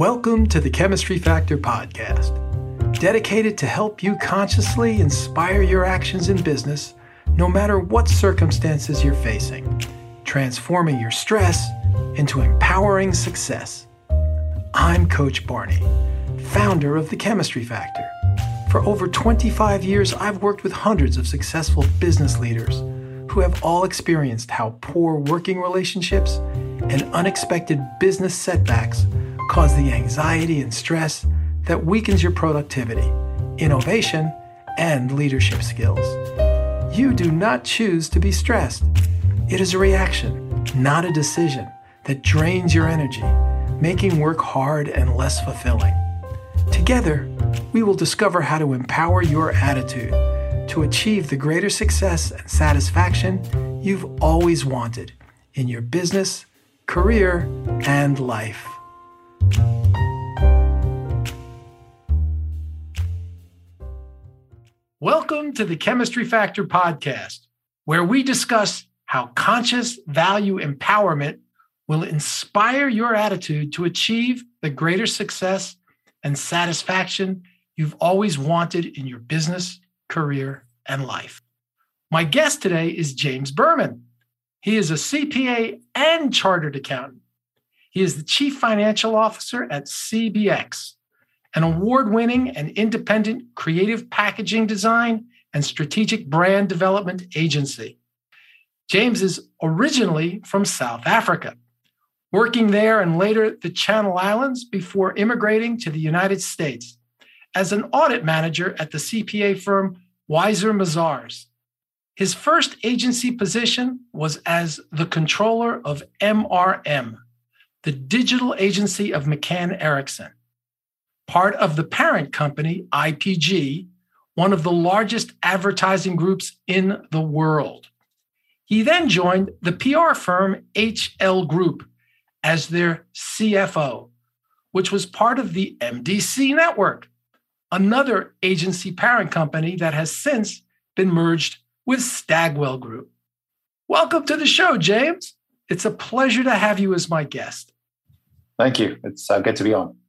Welcome to the Chemistry Factor podcast, dedicated to help you consciously inspire your actions in business no matter what circumstances you're facing, transforming your stress into empowering success. I'm Coach Barney, founder of the Chemistry Factor. For over 25 years, I've worked with hundreds of successful business leaders who have all experienced how poor working relationships and unexpected business setbacks cause the anxiety and stress that weakens your productivity, innovation, and leadership skills. You do not choose to be stressed. It is a reaction, not a decision, that drains your energy, making work hard and less fulfilling. Together, we will discover how to empower your attitude to achieve the greater success and satisfaction you've always wanted in your business, career, and life. Welcome to the Chemistry Factor podcast, where we discuss how conscious value empowerment will inspire your attitude to achieve the greater success and satisfaction you've always wanted in your business, career, and life. My guest today is James Berman. He is a CPA and chartered accountant. He is the chief financial officer at CBX, an award winning and independent creative packaging design and strategic brand development agency. James is originally from South Africa, working there and later the Channel Islands before immigrating to the United States as an audit manager at the CPA firm Weiser Mazars. His first agency position was as the controller of MRM, the digital agency of McCann Erickson, part of the parent company, IPG, one of the largest advertising groups in the world. He then joined the PR firm HL Group as their CFO, which was part of the MDC network, another agency parent company that has since been merged with Stagwell Group. Welcome to the show, James. It's a pleasure to have you as my guest. Thank you. It's uh, good to be on.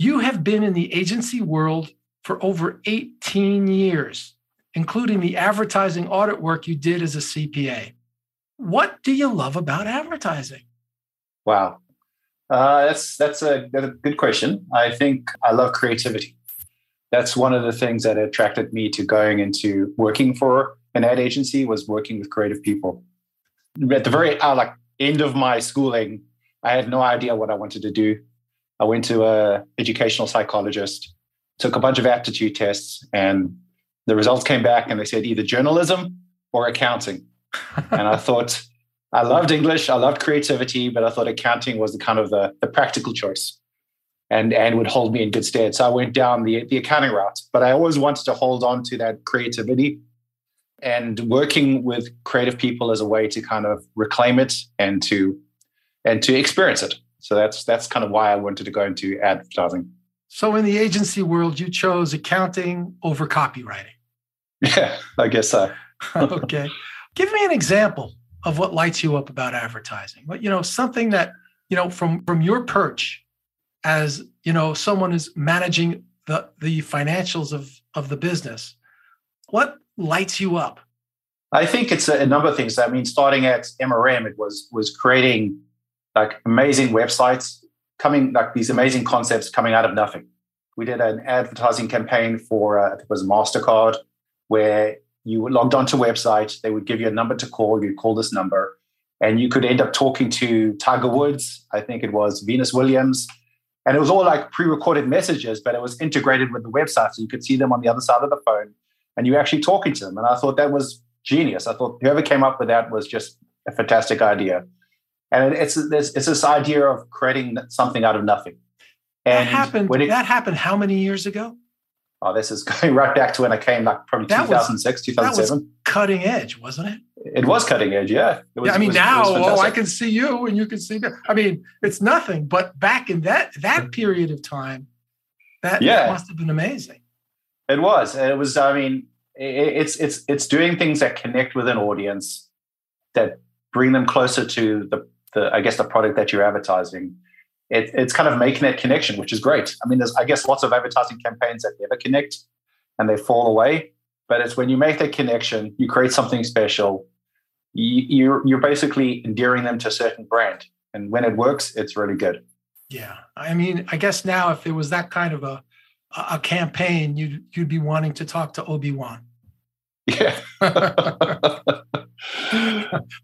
You have been in the agency world for over 18 years, including the advertising audit work you did as a CPA. What do you love about advertising? Wow. Uh, that's that's a, that's a good question. I think I love creativity. That's one of the things that attracted me to going into working for an ad agency was working with creative people. At the very uh, like end of my schooling, I had no idea what I wanted to do. I went to a educational psychologist, took a bunch of aptitude tests, and the results came back and they said either journalism or accounting. and I thought I loved English, I loved creativity, but I thought accounting was the kind of the, the practical choice and and would hold me in good stead. So I went down the the accounting route, but I always wanted to hold on to that creativity and working with creative people as a way to kind of reclaim it and to and to experience it. So that's that's kind of why I wanted to go into advertising. So in the agency world, you chose accounting over copywriting. Yeah, I guess so. okay. Give me an example of what lights you up about advertising. But you know, something that, you know, from from your perch as, you know, someone is managing the the financials of of the business. What lights you up? I think it's a, a number of things. I mean, starting at MRM, it was was creating like amazing websites, coming like these amazing concepts coming out of nothing. We did an advertising campaign for uh, it was Mastercard, where you logged onto a website, they would give you a number to call. You call this number, and you could end up talking to Tiger Woods. I think it was Venus Williams, and it was all like pre-recorded messages, but it was integrated with the website, so you could see them on the other side of the phone and you're actually talking to them. And I thought that was genius. I thought whoever came up with that was just a fantastic idea. And it's it's, it's this idea of creating something out of nothing. And that happened. It, that happened how many years ago? Oh, this is going right back to when I came, like probably that 2006, was, 2007. Cutting edge, wasn't it? It was cutting edge, yeah. Was, yeah I mean, was, now, oh, I can see you and you can see me. I mean, it's nothing. But back in that that mm-hmm. period of time, that, yeah. that must have been amazing. It was. It was. I mean, it's it's it's doing things that connect with an audience, that bring them closer to the the I guess the product that you're advertising, it, it's kind of making that connection, which is great. I mean, there's I guess lots of advertising campaigns that never connect and they fall away. But it's when you make that connection, you create something special. You, you're you're basically endearing them to a certain brand, and when it works, it's really good. Yeah, I mean, I guess now if it was that kind of a a campaign, you'd you'd be wanting to talk to Obi Wan. Yeah.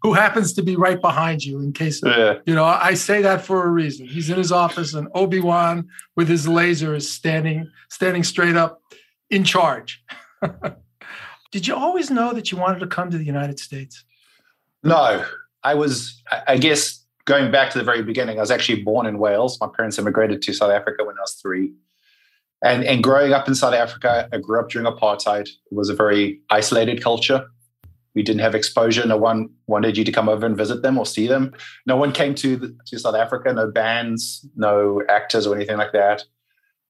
Who happens to be right behind you in case yeah. you know, I say that for a reason. He's in his office and Obi-Wan with his laser is standing standing straight up in charge. Did you always know that you wanted to come to the United States? No. I was I guess going back to the very beginning, I was actually born in Wales. My parents immigrated to South Africa when I was 3 and and growing up in South Africa, I grew up during apartheid. It was a very isolated culture. We didn't have exposure. No one wanted you to come over and visit them or see them. No one came to the, to South Africa. No bands, no actors or anything like that.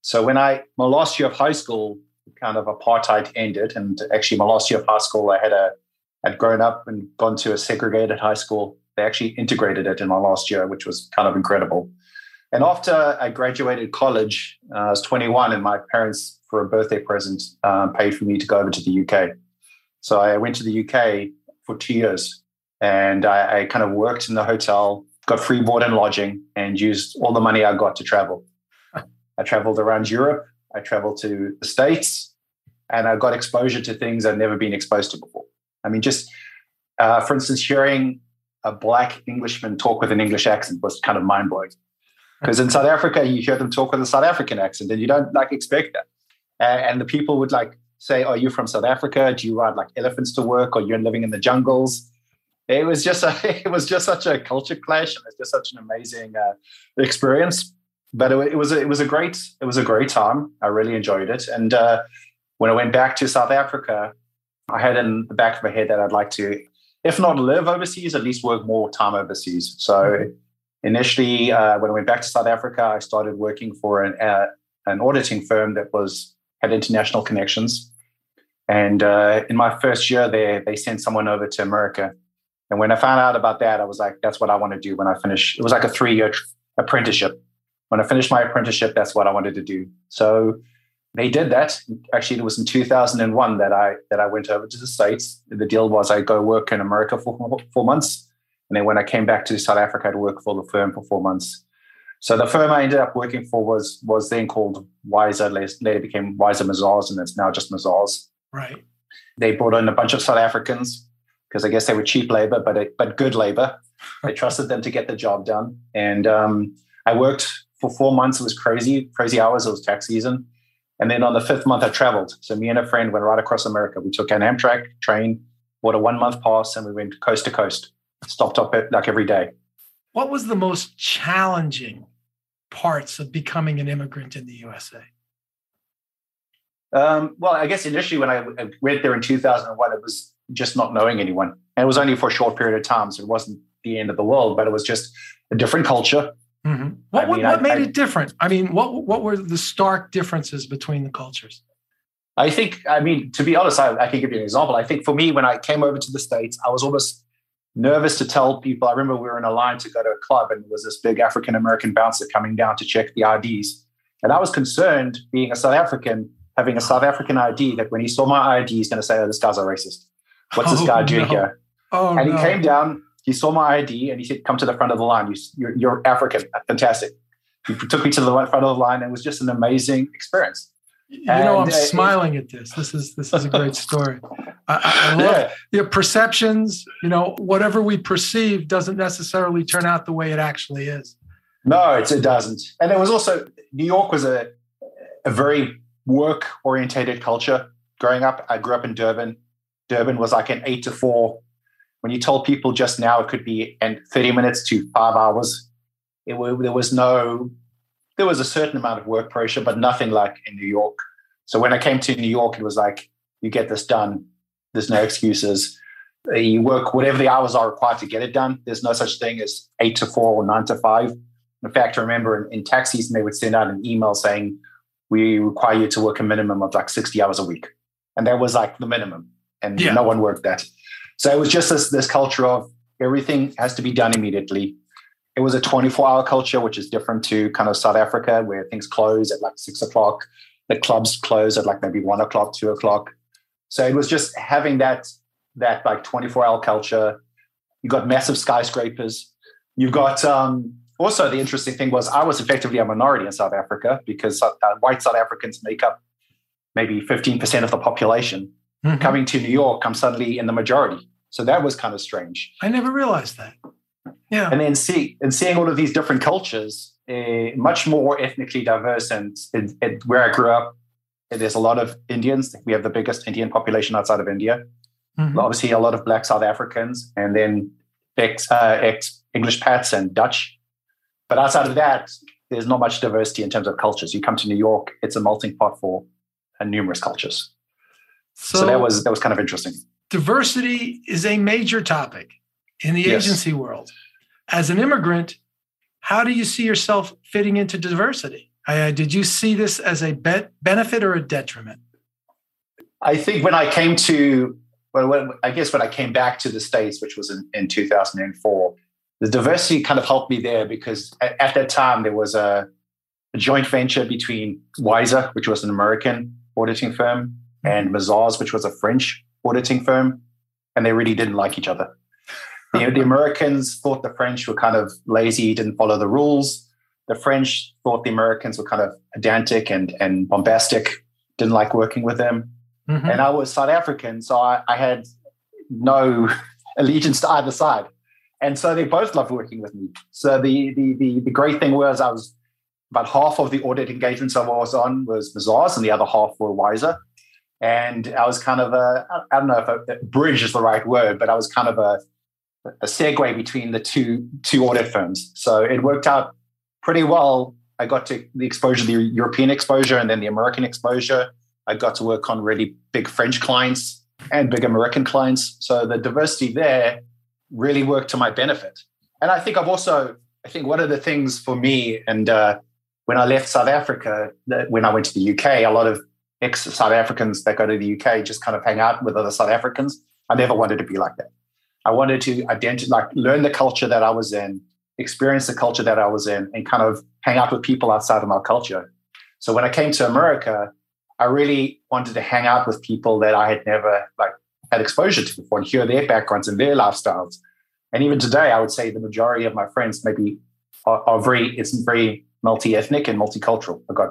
So when I my last year of high school, kind of apartheid ended, and actually my last year of high school, I had a had grown up and gone to a segregated high school. They actually integrated it in my last year, which was kind of incredible. And after I graduated college, uh, I was 21, and my parents, for a birthday present, uh, paid for me to go over to the UK. So I went to the UK for two years, and I, I kind of worked in the hotel, got free board and lodging, and used all the money I got to travel. I traveled around Europe. I traveled to the States, and I got exposure to things I'd never been exposed to before. I mean, just uh, for instance, hearing a black Englishman talk with an English accent was kind of mind blowing. Because in South Africa, you hear them talk with a South African accent, and you don't like expect that. And, the people would like say, "Are you from South Africa? Do you ride like elephants to work, or you're living in the jungles?" It was just a, it was just such a culture clash, and it's just such an amazing uh, experience. But it, it, was a, it was a great it was a great time. I really enjoyed it. And uh, when I went back to South Africa, I had in the back of my head that I'd like to, if not live overseas, at least work more time overseas. So. Mm-hmm Initially, uh, when I went back to South Africa, I started working for an, uh, an auditing firm that was had international connections. And uh, in my first year there, they sent someone over to America. And when I found out about that, I was like, that's what I want to do when I finish. It was like a three year apprenticeship. When I finished my apprenticeship, that's what I wanted to do. So they did that. Actually, it was in 2001 that I that I went over to the States. The deal was I go work in America for four months and then when I came back to South Africa to work for the firm for four months. So the firm I ended up working for was was then called Weiser, later became Weiser Mazars, and it's now just Mazars. Right. They brought in a bunch of South Africans because I guess they were cheap labor, but but good labor. I trusted them to get the job done, and um, I worked for four months. It was crazy, crazy hours. It was tax season, and then on the fifth month, I traveled. So me and a friend went right across America. We took an Amtrak train, bought a one month pass, and we went coast to coast stopped up at like every day. What was the most challenging parts of becoming an immigrant in the USA? Um, well, I guess initially when I went there in 2001, it was just not knowing anyone. And it was only for a short period of time. So it wasn't the end of the world, but it was just a different culture. Mm-hmm. What, mean, what, made I, it different? I mean, what, what were the stark differences between the cultures? I think, I mean, to be honest, I, I can give you an example. I think for me, when I came over to the States, I was almost nervous to tell people. I remember we were in a line to go to a club, and there was this big African American bouncer coming down to check the IDs. And I was concerned, being a South African, having a South African ID, that when he saw my ID, he's going to say, "Oh, this guy's a racist. What's this oh, guy oh, doing no. here?" Oh, and he no. came down. He saw my ID, and he said, "Come to the front of the line. You're, you're African. Fantastic." He took me to the front of the line, and it was just an amazing experience. You know, I'm uh, smiling at this. This is this is a great story. I, I love yeah. the perceptions. You know, whatever we perceive doesn't necessarily turn out the way it actually is. No, it doesn't. And it was also New York was a a very work orientated culture. Growing up, I grew up in Durban. Durban was like an eight to four. When you told people just now it could be and 30 minutes to five hours, it, there was no there was a certain amount of work pressure, but nothing like in New York. So when I came to New York, it was like, you get this done. There's no excuses. You work whatever the hours are required to get it done. There's no such thing as eight to four or nine to five. In fact, I remember in, in tax season, they would send out an email saying, we require you to work a minimum of like 60 hours a week. And that was like the minimum. And yeah. no one worked that. So it was just this, this culture of everything has to be done immediately it was a 24 hour culture, which is different to kind of South Africa, where things close at like six o'clock. The clubs close at like maybe one o'clock, two o'clock. So it was just having that that like 24 hour culture. You got massive skyscrapers. You've got um, also the interesting thing was I was effectively a minority in South Africa because uh, white South Africans make up maybe 15% of the population. Mm-hmm. Coming to New York, I'm suddenly in the majority. So that was kind of strange. I never realized that. Yeah. And then see and seeing all of these different cultures, uh, much more ethnically diverse, and, where I grew up, there's a lot of Indians. We have the biggest Indian population outside of India. Mm-hmm. Obviously, a lot of Black South Africans, and then ex, uh, ex English Pats and Dutch. But outside of that, there's not much diversity in terms of cultures. You come to New York, it's a melting pot for uh, numerous cultures. So, so, that was that was kind of interesting. Diversity is a major topic in the yes. agency world. As an immigrant, how do you see yourself fitting into diversity? Uh, did you see this as a be- benefit or a detriment? I think when I came to, well, when, I guess when I came back to the States, which was in, in 2004, the diversity kind of helped me there because at, at that time there was a, a, joint venture between Weiser, which was an American auditing firm, and Mazars, which was a French auditing firm, and they really didn't like each other. You know, the Americans thought the French were kind of lazy, didn't follow the rules. The French thought the Americans were kind of pedantic and, and bombastic, didn't like working with them. Mm-hmm. And I was South African, so I, I had no allegiance to either side. And so they both loved working with me. So the, the, the, the great thing was I was about half of the audit engagements I was on was Mazars and the other half were Weiser. And I was kind of a, I don't know if a, a bridge is the right word, but I was kind of a, a segue between the two, two audit firms. So it worked out pretty well. I got to the exposure, the European exposure, and then the American exposure. I got to work on really big French clients and big American clients. So the diversity there really worked to my benefit. And I think I've also, I think one of the things for me, and uh, when I left South Africa, when I went to the UK, a lot of ex South Africans that go to the UK just kind of hang out with other South Africans. I never wanted to be like that. I wanted to identify, like, learn the culture that I was in, experience the culture that I was in, and kind of hang out with people outside of my culture. So when I came to America, I really wanted to hang out with people that I had never like had exposure to before and hear their backgrounds and their lifestyles. And even today, I would say the majority of my friends maybe are, are very, it's very multi-ethnic and multicultural. I've got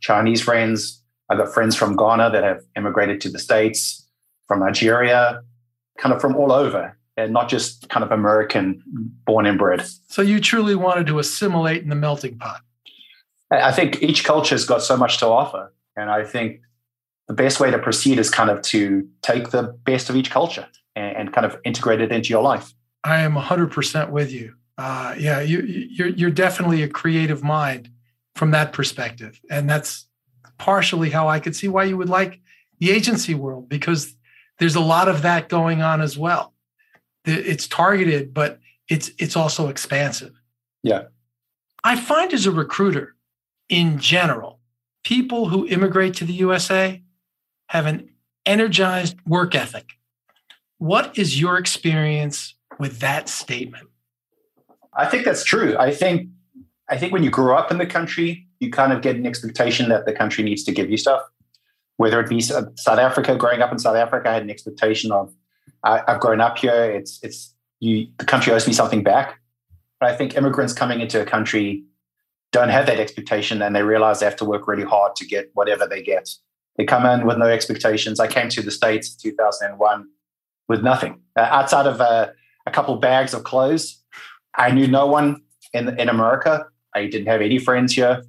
Chinese friends. I've got friends from Ghana that have immigrated to the States, from Nigeria, kind of from all over and not just kind of American born and bred. So you truly wanted to assimilate in the melting pot. I think each culture has got so much to offer. And I think the best way to proceed is kind of to take the best of each culture and, and kind of integrate it into your life. I am 100% with you. Uh, yeah, you, you're, you're definitely a creative mind from that perspective. And that's partially how I could see why you would like the agency world, because there's a lot of that going on as well. It's targeted, but it's it's also expansive. Yeah. I find as a recruiter in general, people who immigrate to the USA have an energized work ethic. What is your experience with that statement? I think that's true. I think I think when you grow up in the country, you kind of get an expectation that the country needs to give you stuff. Whether it be South Africa, growing up in South Africa, I had an expectation of I, have grown up here. It's it's you. The country owes me something back. But I think immigrants coming into a country don't have that expectation, and they realize they have to work really hard to get whatever they get. They come in with no expectations. I came to the States in 2001 with nothing uh, outside of uh, a couple bags of clothes. I knew no one in, in America. I didn't have any friends here.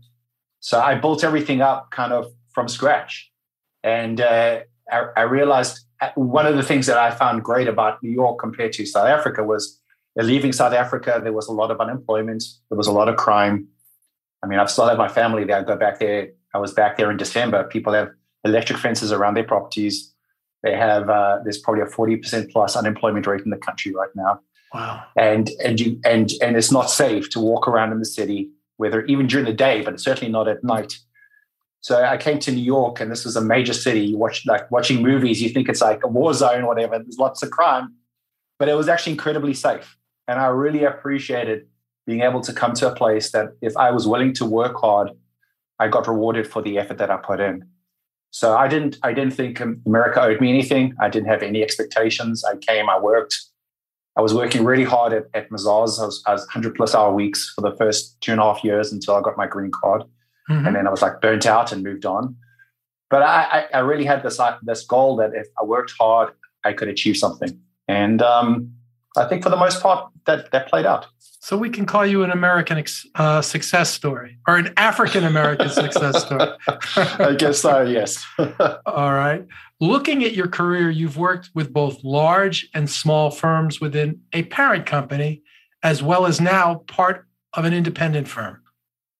So I built everything up kind of from scratch. And uh, I, I, realized one of the things that I found great about New York compared to South Africa was leaving South Africa, there was a lot of unemployment, there was a lot of crime. I mean, I've still had my family there. I go back there. I was back there in December. People have electric fences around their properties. They have uh, there's probably a forty percent plus unemployment rate in the country right now. Wow. And and you and and it's not safe to walk around in the city, whether even during the day, but certainly not at night. So I came to New York, and this was a major city. You watch like watching movies, you think it's like a war zone or whatever. There's lots of crime, but it was actually incredibly safe, and I really appreciated being able to come to a place that if I was willing to work hard, I got rewarded for the effort that I put in. So I didn't I didn't think America owed me anything. I didn't have any expectations. I came, I worked. I was working really hard at, at Mazars. I was, I was 100 plus hour weeks for the first two and a half years until I got my green card. Mm-hmm. And then I was like burnt out and moved on. But I, I, really had this, this goal that if I worked hard, I could achieve something. And um, I think for the most part, that, that played out. So we can call you an American uh, success story or an African American success story. I guess so, yes. All right. Looking at your career, you've worked with both large and small firms within a parent company, as well as now part of an independent firm.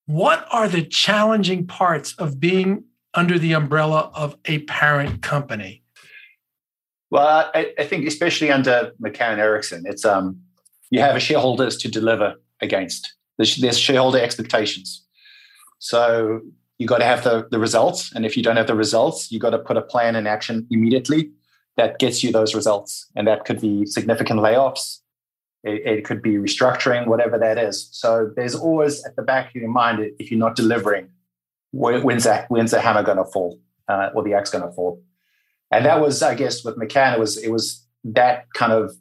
What are the challenging parts of being under the umbrella of a parent company? Well, I, I think especially under McCann Erickson, it's um, you have a shareholders to deliver against. There's, there's shareholder expectations. So you got to have the, the results. And if you don't have the results, you got to put a plan in action immediately that gets you those results. And that could be significant layoffs. It, it could be restructuring, whatever that is. So there's always at the back of your mind, if you're not delivering, when's that, when's the hammer going to fall uh, or the axe going to fall? And that was, I guess, with McCann, it was, it was that kind of,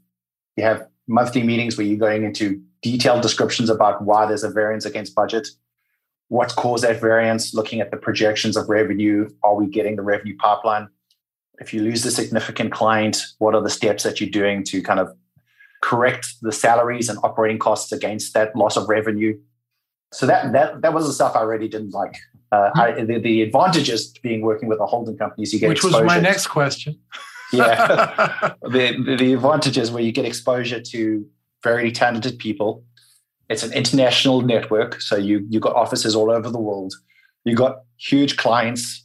you have monthly meetings where you're going into detailed descriptions about why there's a variance against budget, what caused that variance, looking at the projections of revenue. Are we getting the revenue pipeline? If you lose a significant client, what are the steps that you're doing to kind of correct the salaries and operating costs against that loss of revenue? So that that that was the stuff I really didn't like. Uh, I, the, the advantages to being working with a holding company is you get which was my next question yeah. the, the advantages where you get exposure to very talented people. It's an international network, so you you got offices all over the world. You got huge clients,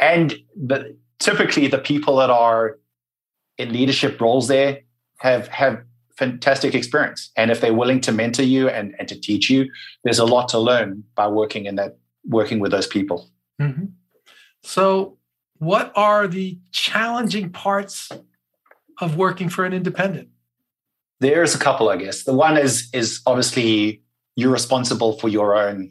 and the, typically the people that are in leadership roles there have have fantastic experience. And if they're willing to mentor you and, and to teach you, there's a lot to learn by working in that working with those people. Mm-hmm. So what are the challenging parts of working for an independent? There's a couple, I guess. The one is is obviously you're responsible for your own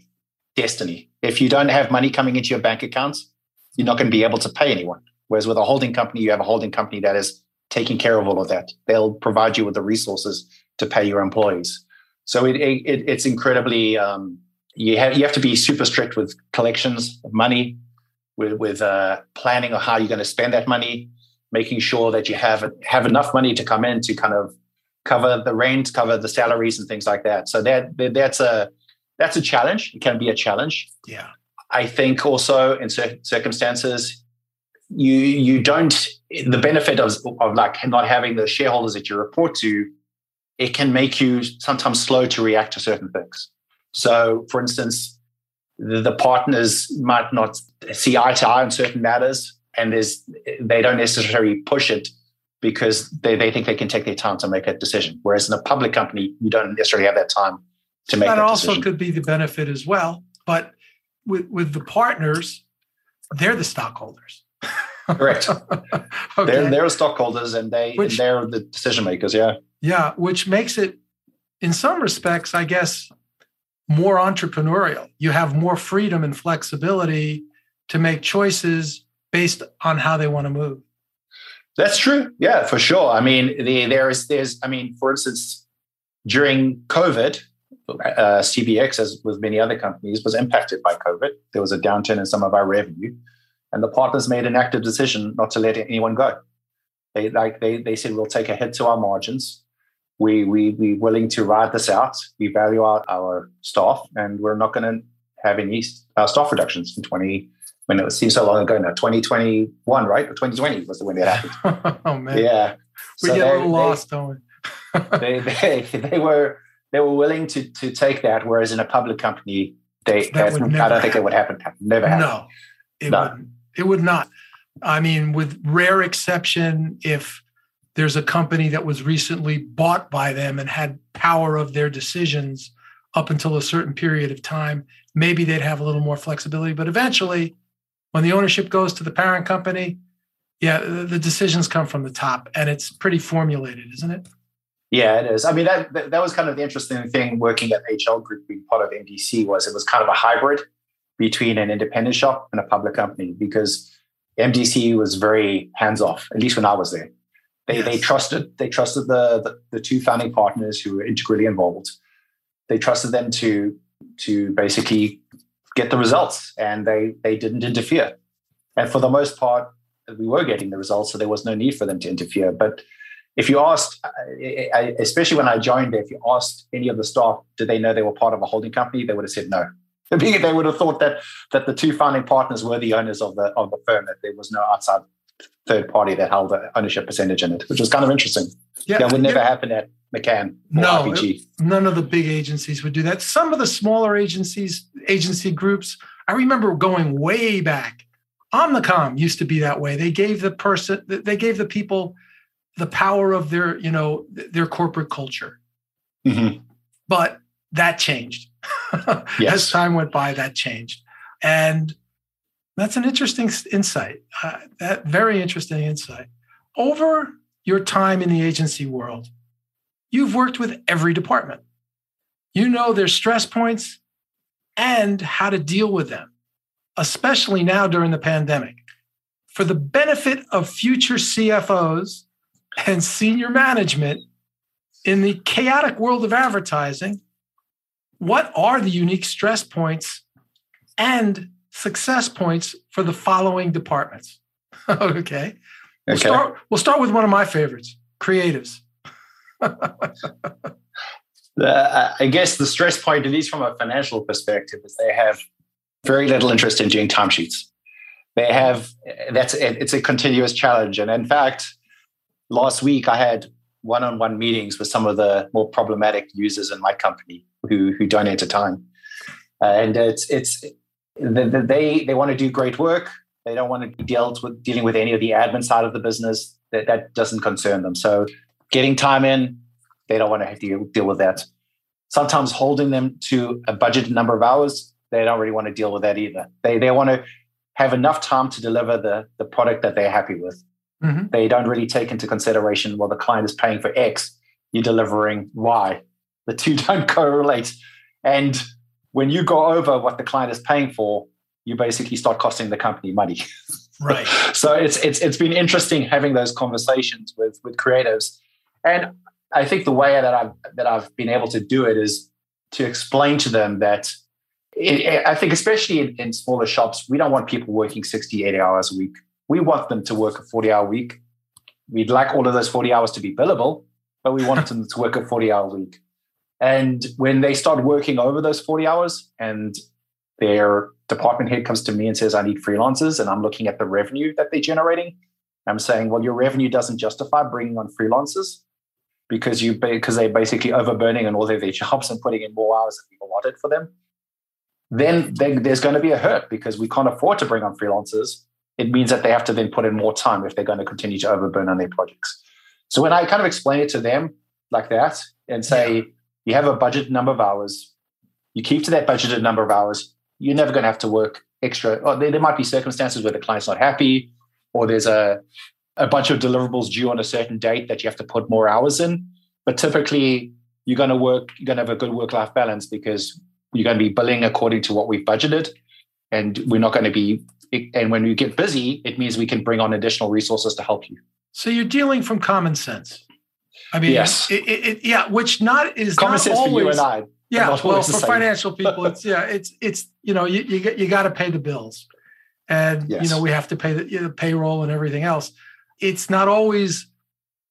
destiny. If you don't have money coming into your bank accounts, you're not going to be able to pay anyone. Whereas with a holding company, you have a holding company that is taking care of all of that. They'll provide you with the resources to pay your employees. So it, it, it's incredibly um, you have you have to be super strict with collections of money with, with uh, planning of how you're going to spend that money, making sure that you have have enough money to come in to kind of cover the rent, cover the salaries, and things like that. So that that's a that's a challenge. It can be a challenge. Yeah. I think also in certain circumstances, you you don't the benefit of, of like not having the shareholders that you report to, it can make you sometimes slow to react to certain things. So, for instance, the partners might not see eye to eye on certain matters and there's they don't necessarily push it because they, they think they can take their time to make a decision whereas in a public company you don't necessarily have that time to make that, that also decision. could be the benefit as well but with with the partners they're the stockholders correct okay. they're, they're stockholders and they which, and they're the decision makers yeah yeah which makes it in some respects i guess more entrepreneurial. You have more freedom and flexibility to make choices based on how they want to move. That's true. Yeah, for sure. I mean, the, there is, there's, I mean, for instance, during COVID, uh, CBX, as with many other companies, was impacted by COVID. There was a downturn in some of our revenue, and the partners made an active decision not to let anyone go. They like they they said we'll take a hit to our margins, we we we willing to ride this out. We value our, our staff, and we're not going to have any uh, staff reductions in twenty. When it seems so long ago now, twenty twenty one, right? Or twenty twenty was the when that happened. oh man, yeah. We so get they, a little lost, don't we? they, they they were they were willing to to take that, whereas in a public company, they that I don't happen. think it would happen. Never happen. No, it no. would it would not. I mean, with rare exception, if there's a company that was recently bought by them and had power of their decisions up until a certain period of time. Maybe they'd have a little more flexibility, but eventually, when the ownership goes to the parent company, yeah, the decisions come from the top and it's pretty formulated, isn't it? Yeah, it is. I mean, that, that, was kind of the interesting thing working at HL Group, being part of MDC, was it was kind of a hybrid between an independent shop and a public company because MDC was very hands off. At least when I was there, they yes. they trusted they trusted the, the the two founding partners who were integrally involved. They trusted them to to basically get the results, and they they didn't interfere. And for the most part, we were getting the results, so there was no need for them to interfere. But if you asked, especially when I joined if you asked any of the staff, did they know they were part of a holding company, they would have said no. They would have thought that that the two founding partners were the owners of the of the firm, that there was no outside third party that held an ownership percentage in it, which was kind of interesting. Yeah, that would never yeah. happen at McCann no. None of the big agencies would do that. Some of the smaller agencies, agency groups, I remember going way back. Omnicom used to be that way. They gave the person, they gave the people the power of their, you know, their corporate culture. Mm-hmm. But that changed. yes. As time went by, that changed. And that's an interesting insight. Uh, that very interesting insight. Over your time in the agency world, you've worked with every department. You know their stress points and how to deal with them, especially now during the pandemic. For the benefit of future CFOs and senior management in the chaotic world of advertising, what are the unique stress points and success points for the following departments? okay. We'll, okay. Start, we'll start with one of my favorites creatives. uh, I guess the stress point, at least from a financial perspective, is they have very little interest in doing timesheets. They have that's it's a continuous challenge, and in fact, last week I had one-on-one meetings with some of the more problematic users in my company who who donate to time, uh, and it's it's they they want to do great work. They don't want to be dealt with dealing with any of the admin side of the business. That that doesn't concern them. So getting time in, they don't want to have to deal with that. Sometimes holding them to a budgeted number of hours, they don't really want to deal with that either. They they want to have enough time to deliver the the product that they're happy with. Mm-hmm. They don't really take into consideration, well, the client is paying for X, you're delivering Y. The two don't correlate. And when you go over what the client is paying for, you basically start costing the company money. Right. so it's it's it's been interesting having those conversations with with creatives. And I think the way that I've that I've been able to do it is to explain to them that it, I think especially in, in, smaller shops, we don't want people working 60, 80 hours a week we want them to work a 40 hour week. We'd like all of those 40 hours to be billable, but we want them to work a 40 hour week. And when they start working over those 40 hours and their department head comes to me and says, I need freelancers, and I'm looking at the revenue that they're generating, I'm saying, well, your revenue doesn't justify bringing on freelancers because you because they're basically overburning on all of their jobs and putting in more hours than we've allotted for them. Then they, there's going to be a hurt because we can't afford to bring on freelancers it means that they have to then put in more time if they're going to continue to overburn on their projects. So when I kind of explain it to them like that and say, yeah. You have a budget number of hours, you keep to that budgeted number of hours, you're never going to have to work extra. Or there, there might be circumstances where the client's not happy, or there's a, a bunch of deliverables due on a certain date that you have to put more hours in. But typically, you're going to work, you're going to have a good work life balance because you're going to be billing according to what we've budgeted. And we're not going to be and when we get busy, it means we can bring on additional resources to help you. So you're dealing from common sense. I mean, yes, it, it, yeah, which not is common not sense always, for you and I. Yeah, well, for financial people, it's yeah, it's it's you know you you, you got to pay the bills, and yes. you know we have to pay the you know, payroll and everything else. It's not always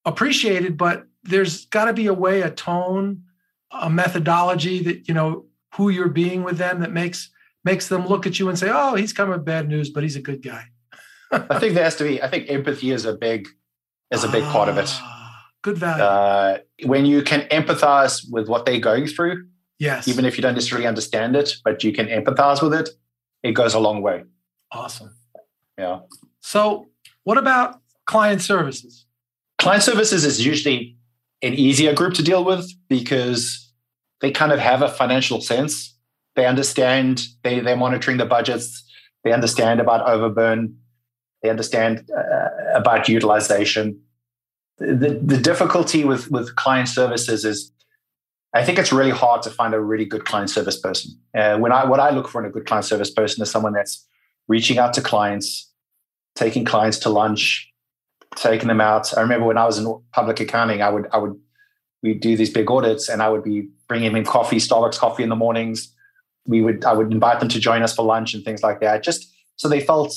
appreciated, but there's got to be a way, a tone, a methodology that you know who you're being with them that makes makes them look at you and say, "Oh, he's coming with bad news, but he's a good guy." I think there has to be. I think empathy is a big is a big ah, part of it. Good value. Uh, when you can empathize with what they're going through, yes, even if you don't necessarily understand it, but you can empathize with it, it goes a long way. Awesome. Yeah. So, what about client services? Client services is usually an easier group to deal with because they kind of have a financial sense they understand, they, they're monitoring the budgets, they understand about overburn, they understand uh, about utilization. The, the difficulty with, with client services is I think it's really hard to find a really good client service person. Uh, when I what I look for in a good client service person is someone that's reaching out to clients, taking clients to lunch, taking them out. I remember when I was in public accounting, I would I would we do these big audits, and I would be bringing them coffee, Starbucks coffee in the mornings. We would I would invite them to join us for lunch and things like that, just so they felt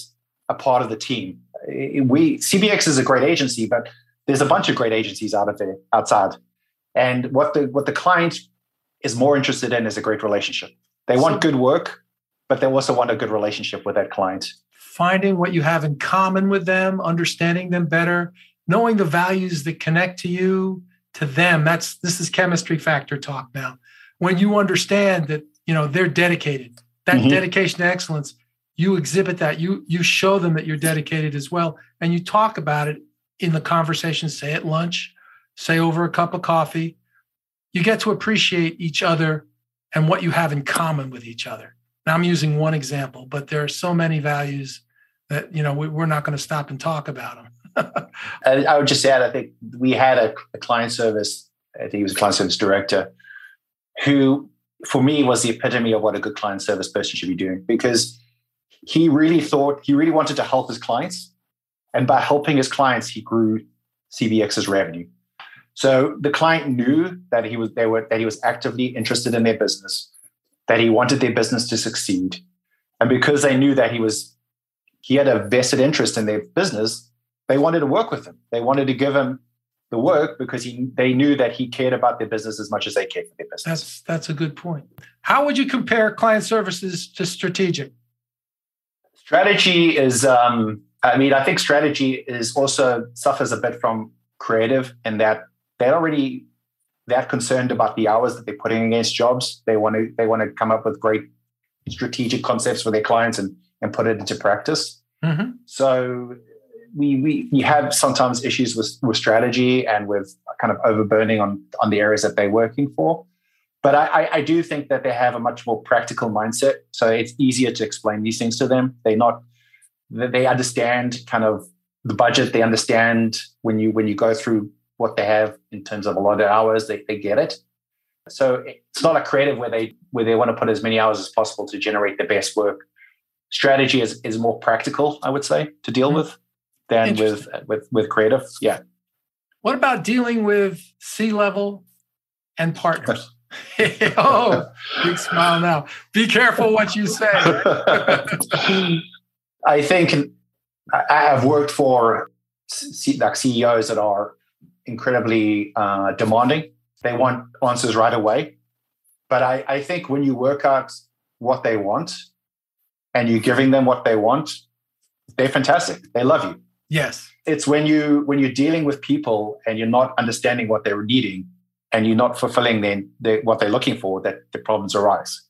a part of the team. We CBX is a great agency, but there's a bunch of great agencies out of there outside and what the what the client is more interested in is a great relationship. They want good work, but they also want a good relationship with that client. Finding what you have in common with them, understanding them better, knowing the values that connect to you, to them. That's this is chemistry factor talk now. When you understand that, you know, they're dedicated, that mm-hmm. dedication to excellence, you exhibit that. You you show them that you're dedicated as well. And you talk about it in the conversation, say at lunch, say over a cup of coffee, you get to appreciate each other and what you have in common with each other. Now, I'm using one example, but there are so many values that you know we, are not going to stop and talk about them. I would just add, I think we had a, a client service. I think he was a client service director, who for me was the epitome of what a good client service person should be doing because he really thought he really wanted to help his clients, and by helping his clients, he grew CBX's revenue. So the client knew that he was they were that he was actively interested in their business, that he wanted their business to succeed. And because they knew that he was he had a vested interest in their business, they wanted to work with him. They wanted to give him the work because he they knew that he cared about their business as much as they cared for their business. That's that's a good point. How would you compare client services to strategic? Strategy is um, I mean, I think strategy is also suffers a bit from creative in that they're already that concerned about the hours that they're putting against jobs. They want to they want to come up with great strategic concepts for their clients and and put it into practice. Mm-hmm. So we, we we have sometimes issues with with strategy and with kind of overburning on on the areas that they're working for. But I, I do think that they have a much more practical mindset. So it's easier to explain these things to them. They're not they understand kind of the budget. They understand when you when you go through what they have in terms of a lot of hours, they, they get it. So it's not a creative where they where they want to put as many hours as possible to generate the best work. Strategy is is more practical, I would say, to deal mm-hmm. with than with with with creative. Yeah. What about dealing with C level and partners? oh, big smile now. Be careful what you say. I think I have worked for like CEOs that are incredibly uh, demanding. They want answers right away. But I, I think when you work out what they want and you're giving them what they want, they're fantastic. They love you. Yes. It's when you when you're dealing with people and you're not understanding what they're needing and you're not fulfilling their, what they're looking for that the problems arise.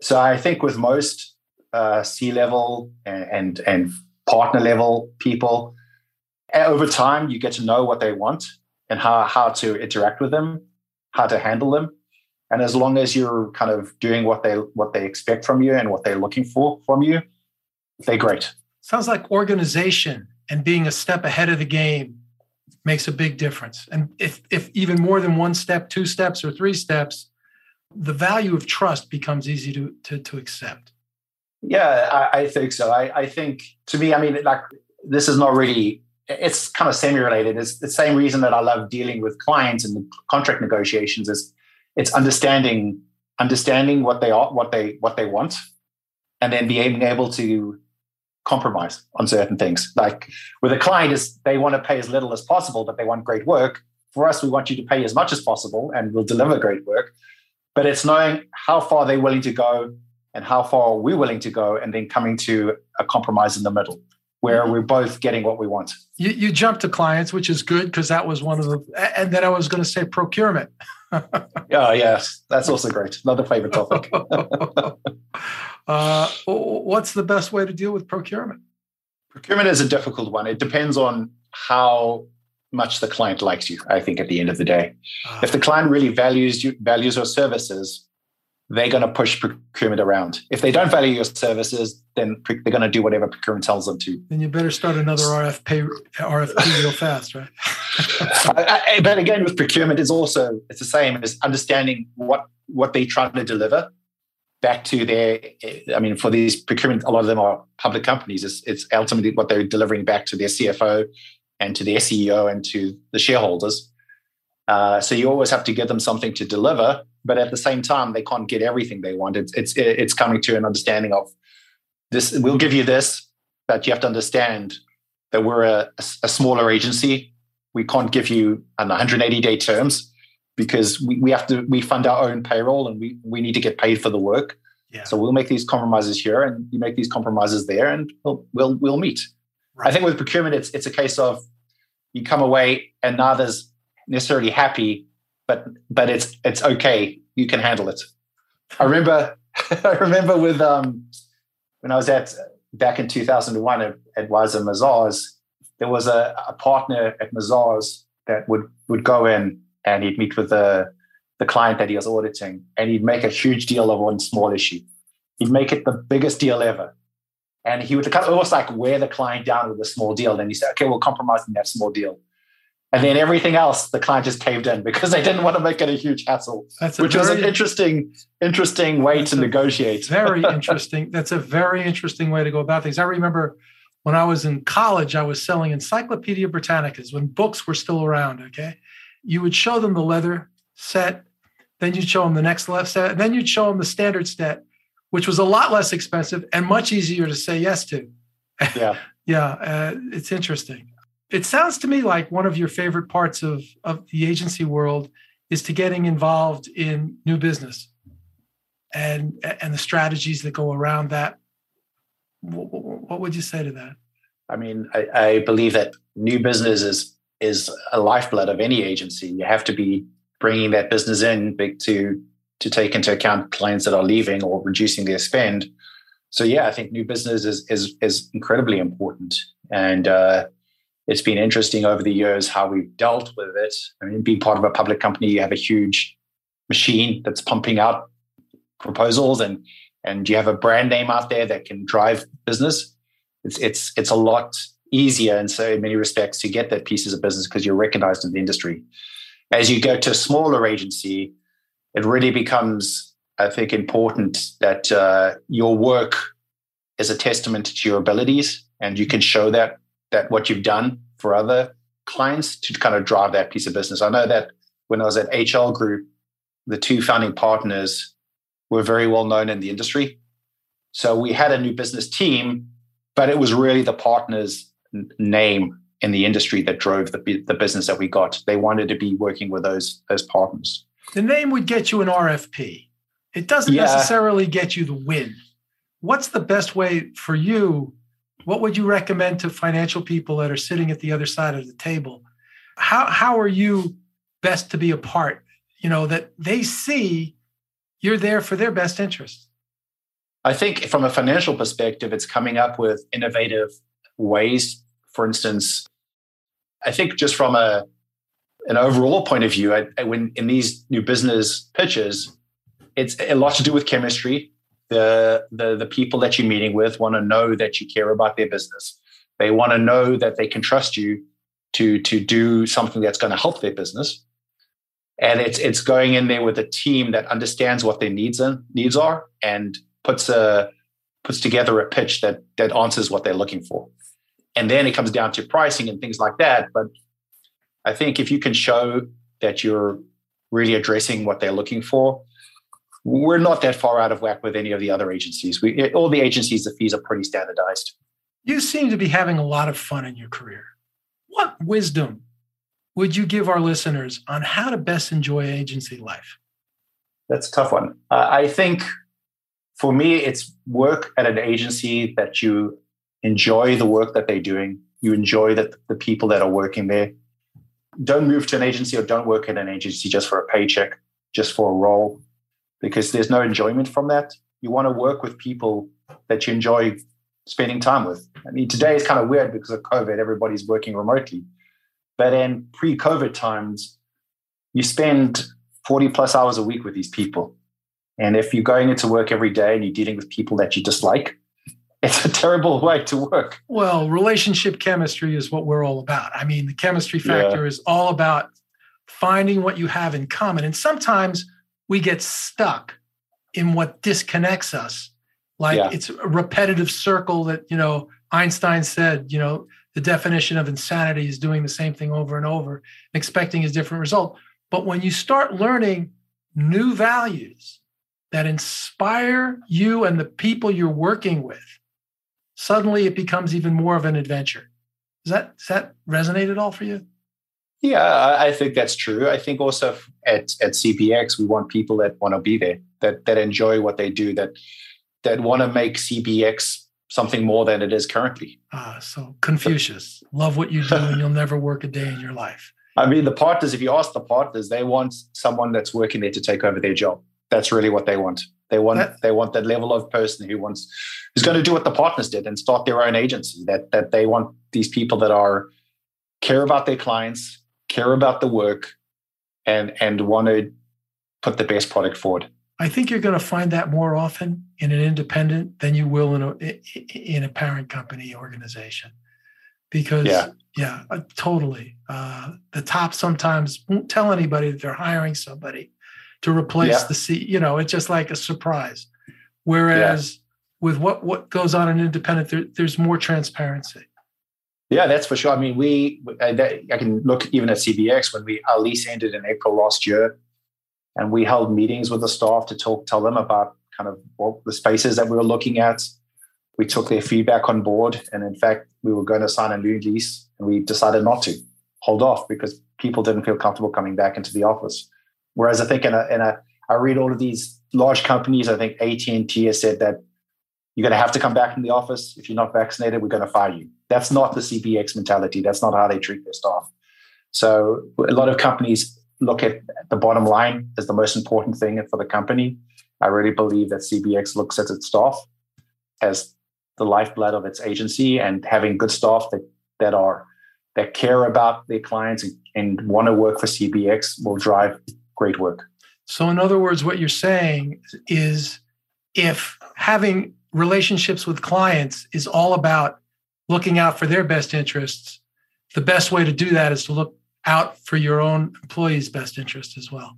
So I think with most uh, C level and, and partner level people, over time you get to know what they want and how, how to interact with them how to handle them. And as long as you're kind of doing what they what they expect from you and what they're looking for from you they're great. Sounds like organization and being a step ahead of the game makes a big difference. And if if even more than one step two steps or three steps the value of trust becomes easy to to, to accept yeah I, I think so I, I think to me i mean like this is not really it's kind of semi-related. It's the same reason that I love dealing with clients and the contract negotiations is it's understanding understanding what they are, what they what they want, and then being able to compromise on certain things. Like with a client is they want to pay as little as possible, but they want great work. For us, we want you to pay as much as possible and we'll deliver great work. But it's knowing how far they're willing to go and how far we're willing to go, and then coming to a compromise in the middle where mm-hmm. we're both getting what we want. You, you jumped to clients, which is good because that was one of the, and then I was going to say procurement. oh, yes. That's also great. Another favorite topic. uh, what's the best way to deal with procurement? Procurement is a difficult one. It depends on how much the client likes you, I think, at the end of the day. Uh, if the client really values you, values your services, they're going to push procurement around. If they don't value your services, then they're going to do whatever procurement tells them to. Then you better start another RFP, RFP real fast, right? but again, with procurement, it's also it's the same as understanding what what they're trying to deliver back to their. I mean, for these procurement, a lot of them are public companies. It's, it's ultimately what they're delivering back to their CFO and to their CEO and to the shareholders. Uh, so you always have to give them something to deliver but at the same time they can't get everything they want it's it's it's coming to an understanding of this we'll give you this but you have to understand that we're a, a smaller agency we can't give you an 180 day terms because we, we have to we fund our own payroll and we we need to get paid for the work yeah. so we'll make these compromises here and you make these compromises there and we'll we'll, we'll meet right. i think with procurement it's it's a case of you come away and neither's necessarily happy but but it's it's okay. You can handle it. I remember I remember with um, when I was at back in 2001 at, at Weiser Mazars, there was a, a partner at Mazars that would would go in and he'd meet with the the client that he was auditing and he'd make a huge deal of one small issue. He'd make it the biggest deal ever. And he would almost like wear the client down with a small deal. Then he said, okay, we'll compromise in that small deal. And then everything else, the client just caved in because they didn't want to make it a huge hassle, that's which very, was an interesting, interesting way to negotiate. very interesting. That's a very interesting way to go about things. I remember when I was in college, I was selling Encyclopedia Britannicas when books were still around. Okay. You would show them the leather set, then you'd show them the next left set, and then you'd show them the standard set, which was a lot less expensive and much easier to say yes to. Yeah. yeah. Uh, it's interesting. It sounds to me like one of your favorite parts of, of the agency world is to getting involved in new business and and the strategies that go around that. What would you say to that? I mean, I, I believe that new business is is a lifeblood of any agency. You have to be bringing that business in to to take into account clients that are leaving or reducing their spend. So yeah, I think new business is is is incredibly important, and uh, it's been interesting over the years how we've dealt with it. I mean, being part of a public company, you have a huge machine that's pumping out proposals and and you have a brand name out there that can drive business. It's it's it's a lot easier and so in many respects to get that pieces of business because you're recognized in the industry. As you go to a smaller agency, it really becomes, I think, important that uh, your work is a testament to your abilities and you can show that that what you've done for other clients to kind of drive that piece of business. I know that when I was at HL Group, the two founding partners were very well known in the industry. So we had a new business team, but it was really the partners' name in the industry that drove the, the business that we got. They wanted to be working with those those partners. The name would get you an RFP. It doesn't yeah. necessarily get you the win. What's the best way for you what would you recommend to financial people that are sitting at the other side of the table? How how are you best to be a part? You know that they see you're there for their best interest. I think from a financial perspective, it's coming up with innovative ways. For instance, I think just from a an overall point of view, I, I, when in these new business pitches, it's a lot to do with chemistry the, the, the people that you're meeting with want to know that you care about their business. They want to know that they can trust you to, to do something that's going to help their business. And it's, it's going in there with a team that understands what their needs, and, needs are and puts, a, puts together a pitch that, that answers what they're looking for. And then it comes down to pricing and things like that. But I think if you can show that you're really addressing what they're looking for, we're not that far out of whack with any of the other agencies. We, all the agencies, the fees are pretty standardized. You seem to be having a lot of fun in your career. What wisdom would you give our listeners on how to best enjoy agency life? That's a tough one. Uh, I think for me, it's work at an agency that you enjoy the work that they're doing. You enjoy that the people that are working there. Don't move to an agency or don't work at an agency just for a paycheck, just for a role because there's no enjoyment from that. You want to work with people that you enjoy spending time with. I mean, today is kind of weird because of COVID, everybody's working remotely. But in pre COVID times, you spend 40 plus hours a week with these people And if you're going into work every day and you're dealing with people that you dislike, it's a terrible way to work. Well, relationship chemistry is what we're all about. I mean, the chemistry factor yeah. is all about finding what you have in common. And sometimes we get stuck in what disconnects us. Like yeah. it's a repetitive circle that, you know, Einstein said, you know, the definition of insanity is doing the same thing over and over and expecting a different result. But when you start learning new values that inspire you and the people you're working with, suddenly it becomes even more of an adventure. Does that does that resonate at all for you? Yeah, I think that's true. I think also at at CBX we want people that want to be there, that that enjoy what they do, that that want to make CBX something more than it is currently. Ah, so Confucius, love what you do and you'll never work a day in your life. I mean, the partners, if you ask the partners, they want someone that's working there to take over their job. That's really what they want. They want that, they want that level of person who wants who's going to do what the partners did and start their own agency. That that they want these people that are care about their clients, care about the work, and and want to put the best product forward. I think you're going to find that more often in an independent than you will in a in a parent company organization, because yeah, yeah uh, totally. Uh, the top sometimes won't tell anybody that they're hiring somebody to replace yeah. the C. You know, it's just like a surprise. Whereas yeah. with what what goes on in independent, there, there's more transparency. Yeah, that's for sure. I mean, we uh, I, I can look even at CBX when we our lease ended in April last year and we held meetings with the staff to talk, tell them about kind of what the spaces that we were looking at. We took their feedback on board, and in fact, we were going to sign a new lease, and we decided not to hold off because people didn't feel comfortable coming back into the office. Whereas I think in a, in a I read all of these large companies. I think AT and T has said that you're going to have to come back in the office if you're not vaccinated. We're going to fire you. That's not the CBX mentality. That's not how they treat their staff. So a lot of companies look at the bottom line as the most important thing for the company. I really believe that CBX looks at its staff as the lifeblood of its agency and having good staff that, that are that care about their clients and, and want to work for CBX will drive great work. So in other words, what you're saying is if having relationships with clients is all about looking out for their best interests, the best way to do that is to look out for your own employees' best interest as well.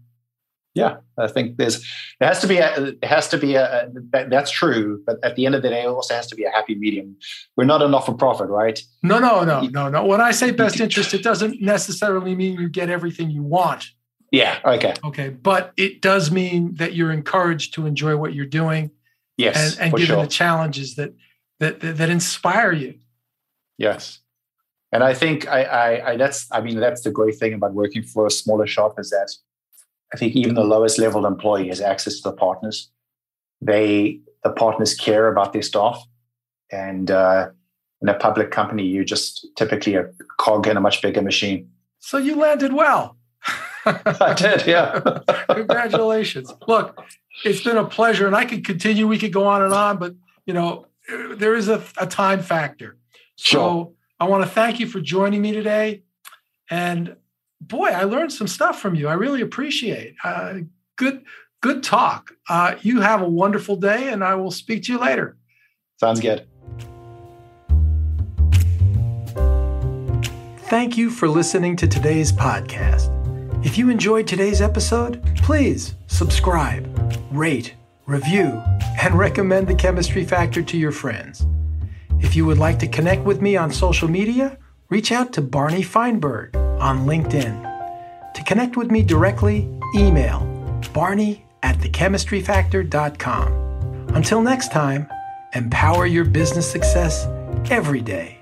Yeah, I think there's it has to be a it has to be a, that, that's true, but at the end of the day, it also has to be a happy medium. We're not a not for profit, right? No, no, no, no, no. When I say best interest, it doesn't necessarily mean you get everything you want. Yeah. Okay. Okay, but it does mean that you're encouraged to enjoy what you're doing. Yes, and, and given sure. the challenges that, that that inspire you. Yes. And I think I, I, I, that's I mean that's the great thing about working for a smaller shop is that I think even the lowest level employee has access to the partners. They the partners care about their staff, and uh, in a public company, you're just typically a cog in a much bigger machine. So you landed well. I did, yeah. Congratulations. Look, it's been a pleasure, and I could continue. We could go on and on, but you know, there is a, a time factor. Sure. So I want to thank you for joining me today. And boy, I learned some stuff from you. I really appreciate. Uh, good, good talk. Uh, you have a wonderful day, and I will speak to you later. Sounds good. Thank you for listening to today's podcast. If you enjoyed today's episode, please subscribe, rate, review, and recommend the Chemistry Factor to your friends. If you would like to connect with me on social media, reach out to Barney Feinberg on LinkedIn. To connect with me directly, email barney at thechemistryfactor.com. Until next time, empower your business success every day.